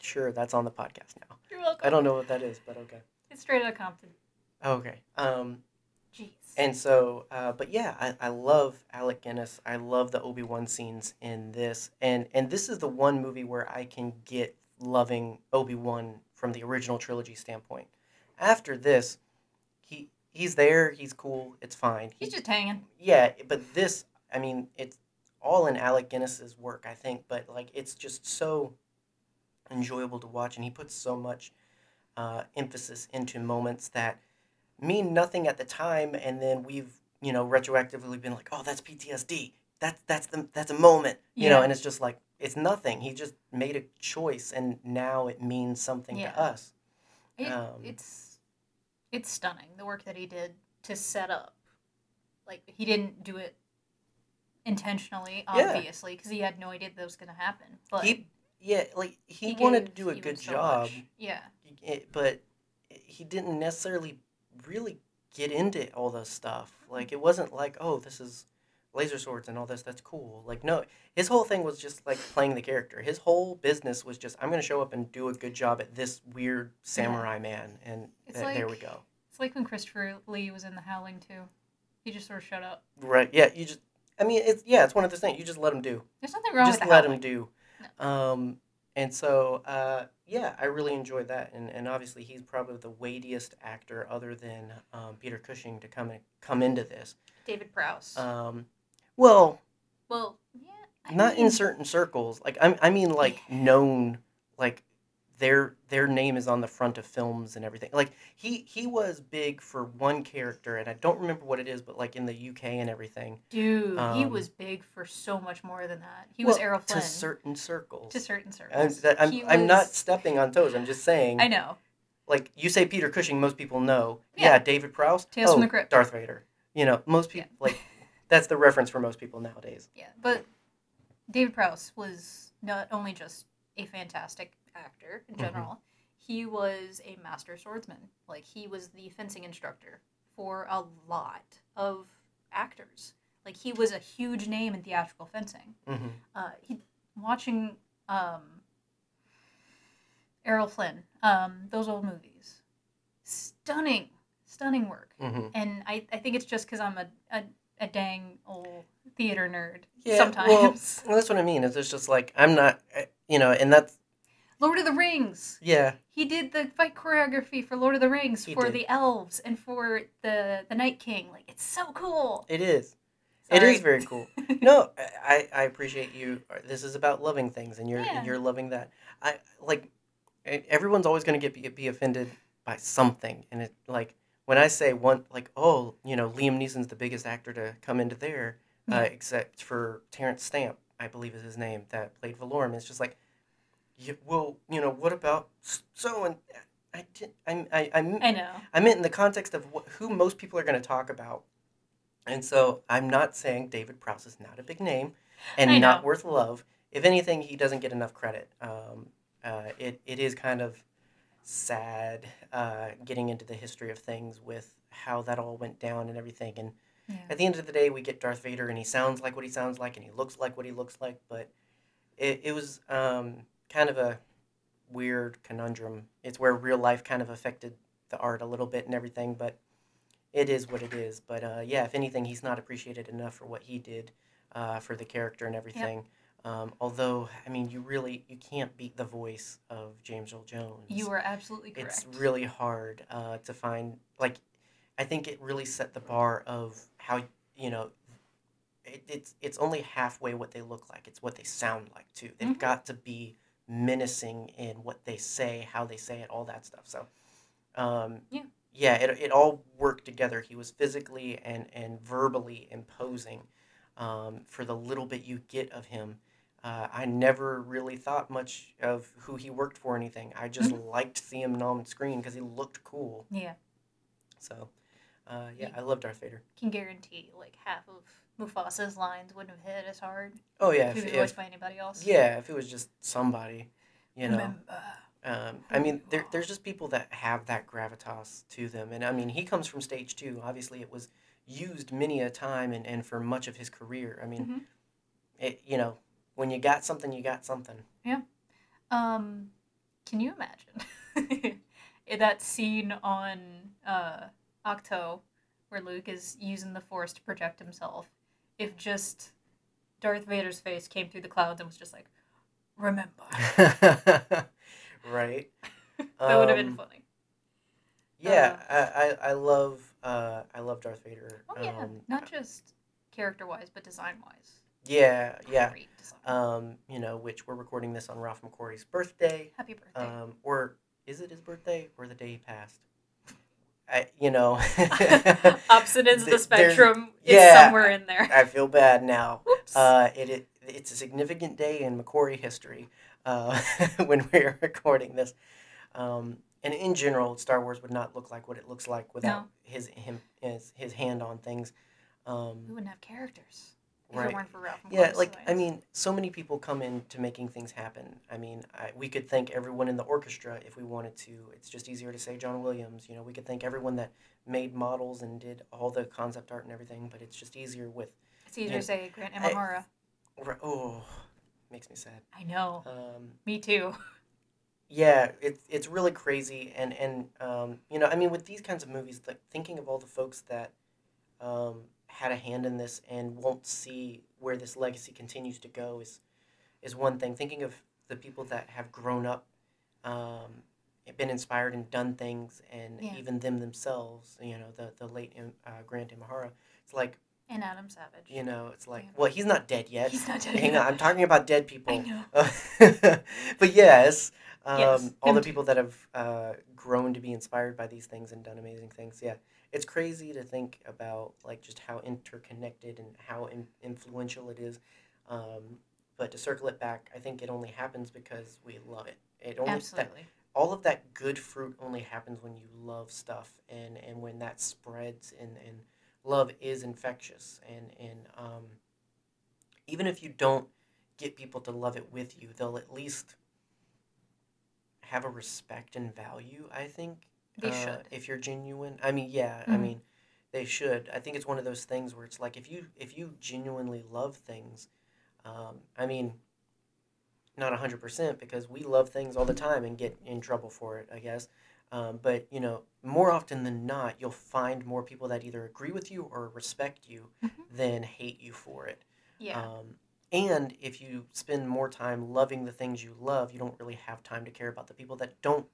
Sure, that's on the podcast now. You're welcome. I don't know what that is, but okay. It's straight out of Compton. Okay. Um, Jeez. and so, uh, but yeah, I, I love Alec Guinness. I love the Obi Wan scenes in this, and and this is the one movie where I can get loving Obi Wan from the original trilogy standpoint. After this, he he's there, he's cool, it's fine. He, He's just hanging. yeah, but this, I mean, it's all in Alec Guinness's work, I think, but like it's just so enjoyable to watch, and he puts so much uh, emphasis into moments that mean nothing at the time, and then we've you know retroactively been like, oh, that's PTSD. That's that's the that's a moment, you know, and it's just like it's nothing. He just made a choice, and now it means something Yeah. to us. It, Um, it's it's stunning the work that he did to set up. Like he didn't do it intentionally, obviously, because he had no idea that was going to happen. But He yeah, like he, he wanted to do a good so job. much. Yeah, but he didn't necessarily really get into all this stuff. Like it wasn't like, oh, this is laser swords and all this. That's cool. Like no, his whole thing was just like playing the character. His whole business was just, I'm gonna show up and do a good job at this weird samurai man, and It's th- there we go. it's like when Christopher Lee was in The Howling too. He just sort of shut up. Right? Yeah. You just, I mean, it's yeah, it's one of those things. You just let him do. There's nothing wrong just with The let Howling. him do. Um, and so, uh, yeah, I really enjoyed that, and, and obviously he's probably the weightiest actor other than um, Peter Cushing to come in, come into this. David Prowse. Um, well, well, yeah. I not in certain circles. Like I, I mean, like known, like their their name is on the front of films and everything. Like he he was big for one character, and I don't remember what it is, but like in the UK and everything. Dude, he um, was big for so much more than that. He was Well, Errol Flynn to certain circles. to certain I'm, circles. I'm, He I'm not stepping on toes. I'm just saying. I know. Like you say, Peter Cushing. Most people know. Yeah. Yeah, David Prowse. Tales oh, from the Crypt. Darth Vader. You know, most people like that's the reference for most people nowadays. Yeah, but David Prowse was not only just a fantastic actor in Mhm. general, he was a master swordsman. Like he was the fencing instructor for a lot of actors. Like he was a huge name in theatrical fencing. hmm Uh, he watching um, Errol Flynn, um, those old movies, stunning, stunning work. hmm And I, I think it's just because I'm a, a a dang old theater nerd Yeah, sometimes. Well, that's what I mean. Is it's just like I'm not, eh, you know, and that's Lord of the Rings. yeah, He did the fight choreography for Lord of the Rings He for did. the elves and for the the Night King. Like it's so cool. it is. It Sorry. is very cool. no, I, I appreciate you. This is about loving things, and you're Yeah. you're loving that. I like. Everyone's always going to get be, be offended by something, and it like when I say one, like oh, you know, Liam Neeson's the biggest actor to come into there, uh, except for Terence Stamp, I believe is his name, that played Valorum. It's just like, yeah, well, you know, what about so and I did I I I, I know. I meant in the context of wh- who most people are going to talk about. And so I'm not saying David Prowse is not a big name and not worth love. If anything, he doesn't get enough credit. Um, uh, it, it is kind of sad uh, getting into the history of things with how that all went down and everything. And Yeah. at the end of the day, we get Darth Vader and he sounds like what he sounds like and he looks like what he looks like. But it, it was um, kind of a weird conundrum. It's where real life kind of affected the art a little bit and everything, but it is what it is. But uh, yeah, if anything, he's not appreciated enough for what he did uh, for the character and everything. Um, although, I mean, you really you can't beat the voice of James Earl Jones. You are absolutely correct. It's really hard uh, to find. Like, I think it really set the bar of how you know. It, it's it's only halfway what they look like. It's what they sound like too. They've Mhm. got to be menacing in what they say, how they say it, all that stuff. So, um, Yeah. yeah, it, it all worked together. He was physically and and verbally imposing. Um, for the little bit you get of him, uh, I never really thought much of who he worked for or anything. I just liked seeing him on screen because he looked cool. yeah. So, uh, yeah, I love Darth Vader. Can guarantee like half of Mufasa's lines wouldn't have hit as hard Oh yeah, if he if, was voiced by anybody else. yeah, if it was just somebody, you know. Remember. Um, I mean, there, there's just people that have that gravitas to them, and I mean, he comes from stage two. Obviously, it was used many a time and, and for much of his career. I mean, Mhm. it you know, when you got something, you got something. Yeah. Um, can you imagine that scene on uh, Ahch-To where Luke is using the Force to project himself? If just Darth Vader's face came through the clouds and was just like, "Remember," right. that would have been Um, funny. Yeah, I, I, I love uh, I love Darth Vader. Oh yeah, Um, not just character-wise, but design-wise. yeah, yeah. Um, you know, which we're recording this on Ralph McQuarrie's birthday. Happy birthday. Um, or is it his birthday or the day he passed? I, you know, Opposite ends of the spectrum. is yeah. somewhere in there. I feel bad now. Uh, it, it it's a significant day in McQuarrie history uh, when we're recording this. Um, and in general, Star Wars would not look like what it looks like without No. his him his, his hand on things. Um, we wouldn't have characters right. it weren't for Ralph. Yeah, like I mean, so many people come into making things happen. I mean, I, we could thank everyone in the orchestra if we wanted to. It's just easier to say John Williams. You know, we could thank everyone that made models and did all the concept art and everything. But it's just easier with. it's easier to say Grant I- Imahara. Oh, makes me sad. I know. Um, Me too. yeah, it's it's really crazy, and and um, you know, I mean, with these kinds of movies, like thinking of all the folks that um, had a hand in this and won't see where this legacy continues to go is is one thing. Thinking of the people that have grown up, um, been inspired and done things, and Yeah. even them themselves. You know, the the late uh, Grant Imahara. It's like And Adam Savage. you know, it's like Yeah. well, he's not dead yet. He's not dead Hang yet. on, I'm talking about dead people. I know. but yes, um, Yes, all the people that have uh, grown to be inspired by these things and done amazing things. Yeah, it's crazy to think about like just how interconnected and how in- influential it is. Um, but to circle it back, I think it only happens because we love it. It only that, all of that good fruit only happens when you love stuff and and when that spreads and and love is infectious and and um, even if you don't get people to love it with you they'll at least have a respect and value i think They uh, should. if you're genuine i mean yeah i Mhm. mean they should i think it's one of those things where it's like if you if you genuinely love things um, i mean not 100% because we love things all the time and get in trouble for it i guess um, but you know more often than not you'll find more people that either agree with you or respect you Mhm. than hate you for it Yeah. um, and if you spend more time loving the things you love, you don't really have time to care about the people that don't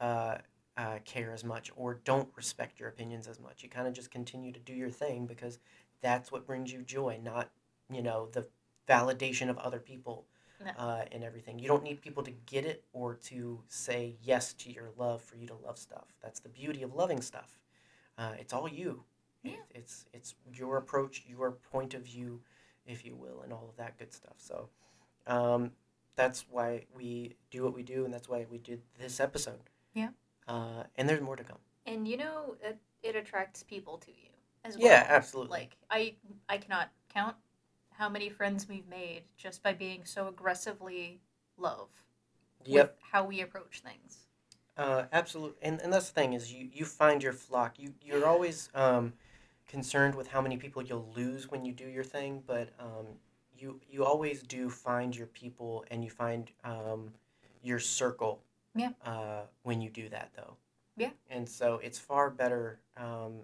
uh, uh, care as much or don't respect your opinions as much. You kind of just continue to do your thing because that's what brings you joy, not you know the validation of other people No. uh, and everything. You don't need people to get it or to say yes to your love for you to love stuff. That's the beauty of loving stuff. Uh, it's all you. It- Yeah. it's it's your approach, your point of view if you will, and all of that good stuff. So um, that's why we do what we do, and that's why we did this episode. Yeah. Uh, and there's more to come. And you know, it, it attracts people to you as well. Yeah, absolutely. Like I, I cannot count how many friends we've made just by being so aggressively love Yep. with how we approach things. Uh, absolutely. And, and that's the thing is you, you find your flock. You, you're always um, concerned with how many people you'll lose when you do your thing, but um, you, you always do find your people and you find um, your circle Yeah. uh, when you do that, though. Yeah. And so it's far better um,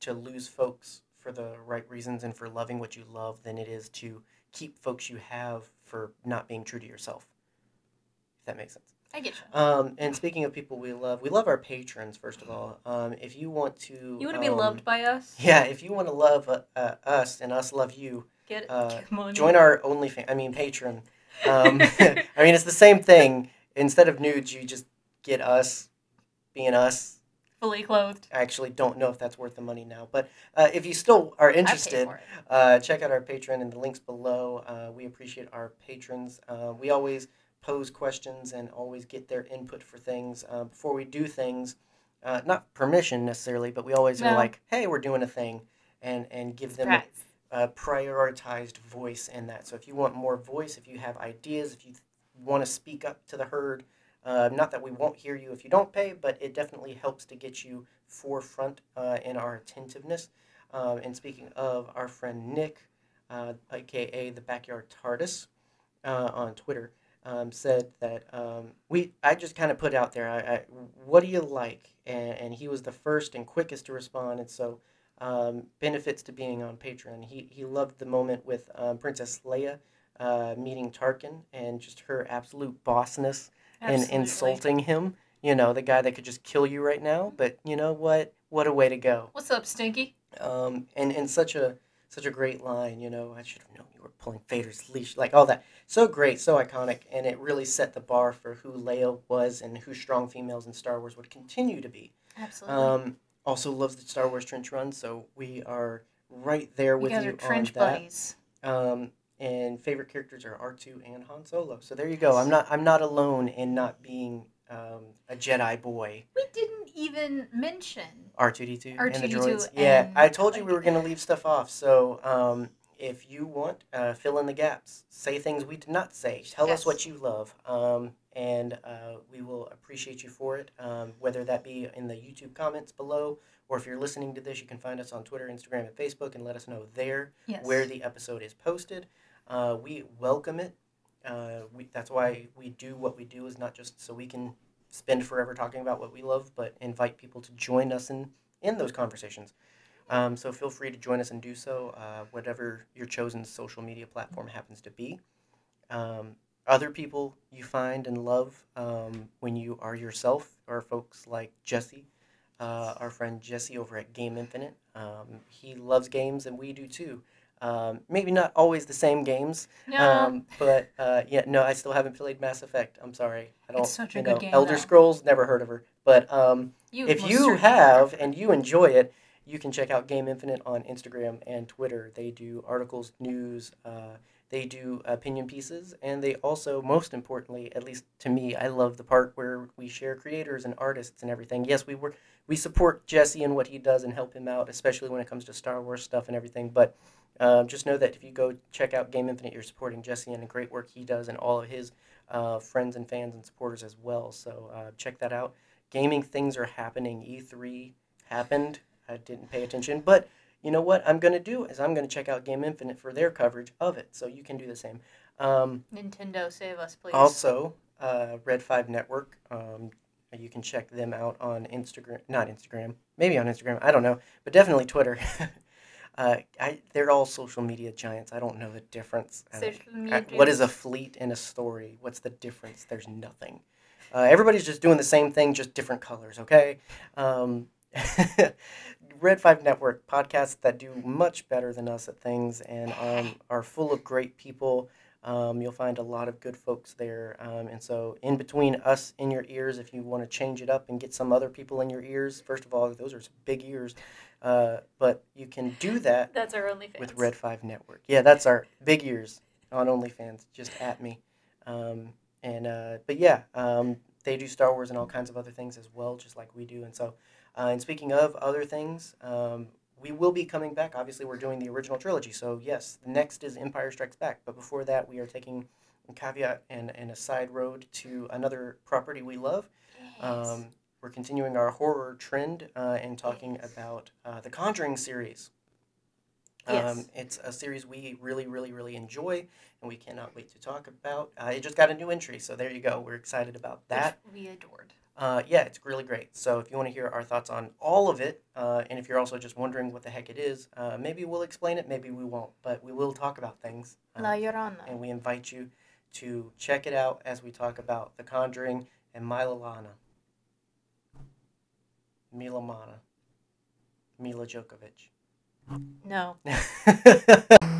to lose folks for the right reasons and for loving what you love than it is to keep folks you have for not being true to yourself. If that makes sense. I get you. Um, and speaking of people we love, we love our patrons first of all. Um, if you want to, You want to be um, loved by us? Yeah, if you want to love uh, uh, us and us love you, Get uh, get money. join our OnlyFans. I mean, patron. Um, I mean, it's the same thing. Instead of nudes, you just get us being us. fully clothed. I actually don't know if that's worth the money now, but uh, if you still are interested, uh, check out our Patreon and the links below. Uh, we appreciate our patrons. Uh, we always pose questions and always get their input for things uh, before we do things. Uh, not permission necessarily, but we always are like, "Hey, we're doing a thing," and and give them Surprise. a prioritized voice in that. So if you want more voice, if you have ideas, if you want to speak up to the herd, uh, not that we won't hear you if you don't pay, but it definitely helps to get you forefront uh, in our attentiveness. Um, and speaking of our friend Nick, uh, aka the Backyard TARDIS, uh, on Twitter, um, said that um, we. I just kind of put out there, I, I, what do you like? And, and he was the first and quickest to respond, and so um, benefits to being on Patreon. He he loved the moment with um, Princess Leia uh, meeting Tarkin and just her absolute bossness and insulting him. You know, the guy that could just kill you right now. But you know what? What a way to go. What's up, Stinky? Um, and and such a such a great line. You know, I should have known you were pulling Vader's leash. Like all that. So great, so iconic, and it really set the bar for who Leia was and who strong females in Star Wars would continue to be. Absolutely. Um, also loves the Star Wars trench run, so we are right there you with you trench on that. buddies. Um, and favorite characters are R two and Han Solo. So there you go. I'm not I'm not alone in not being um, a Jedi boy. We didn't even mention. R two D two and the R2D2 droids. Yeah, I told you we were gonna leave stuff off. So um, if you want, uh, fill in the gaps. Say things we did not say. Tell us what you love. Um, and uh, we will appreciate you for it. Um, whether that be in the YouTube comments below, or if you're listening to this, you can find us on Twitter, Instagram, and Facebook, and let us know there Yes. where the episode is posted. Uh, we welcome it. Uh, we, that's why we do what we do is not just so we can spend forever talking about what we love, but invite people to join us in, in those conversations. Um, so feel free to join us and do so, uh, whatever your chosen social media platform happens to be. um, other people you find and love um, when you are yourself are folks like Jesse, uh, our friend Jesse over at Game Infinite. Um, he loves games and we do too. Um, maybe not always the same games, No, um, but uh, yeah, no, I still haven't played Mass Effect. I'm sorry, I don't. It's such a you good game, Elder though. Scrolls, never heard of her. But um, you if you have and you enjoy it, you can check out Game Infinite on Instagram and Twitter. They do articles, news, uh, they do opinion pieces, and they also, most importantly, at least to me, I love the part where we share creators and artists and everything. Yes, we were we support Jesse and what he does and help him out, especially when it comes to Star Wars stuff and everything. But um, just know that if you go check out Game Infinite, you're supporting Jesse and the great work he does and all of his uh, friends and fans and supporters as well. So uh, check that out. Gaming things are happening. E3 happened. I didn't pay attention, but you know what I'm going to do is I'm going to check out Game Infinite for their coverage of it. So you can do the same. Um, Nintendo, save us, please. also, uh, Red Five Network. Um, you can check them out on Instagram. Not Instagram. Maybe on Instagram. I don't know, but definitely Twitter. uh, I, they're all social media giants. I don't know the difference. Social I- what is a fleet and a story? What's the difference? There's nothing. Uh, everybody's just doing the same thing, just different colors. Okay. Um, Red Five Network podcasts that do much better than us at things and um, are full of great people. Um, you'll find a lot of good folks there. Um, and so, in between us in your ears, if you want to change it up and get some other people in your ears, first of all, those are big ears. Uh, but you can do that That's our only with Red Five Network. Yeah, that's our big ears on OnlyFans. Just at me. Um, and uh, but yeah, um, they do Star Wars and all kinds of other things as well, just like we do. And so, uh, and speaking of other things, um, we will be coming back. Obviously, we're doing the original trilogy. So yes, the next is Empire Strikes Back. But before that, we are taking a caveat and, and a side road to another property we love. Um, we're continuing our horror trend uh, and talking Yes. about uh, the Conjuring series. Yes. Um, it's a series we really, really, really enjoy, and we cannot wait to talk about. Uh, it just got a new entry, so there you go. We're excited about that. Which we adored. Uh, yeah, it's really great. So if you want to hear our thoughts on all of it, uh, and if you're also just wondering what the heck it is, uh, maybe we'll explain it, maybe we won't, but we will talk about things. Uh, La Llorona. and we invite you to check it out as we talk about The Conjuring and Milalana. Milamana. Mila Djokovic. No.